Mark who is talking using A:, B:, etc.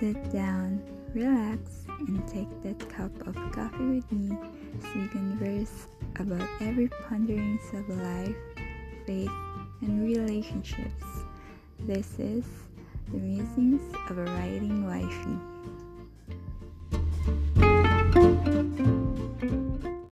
A: Sit down, relax, and take that cup of coffee with me so you can converse about every ponderings of life, faith, and relationships. This is the musings of a writing wifey.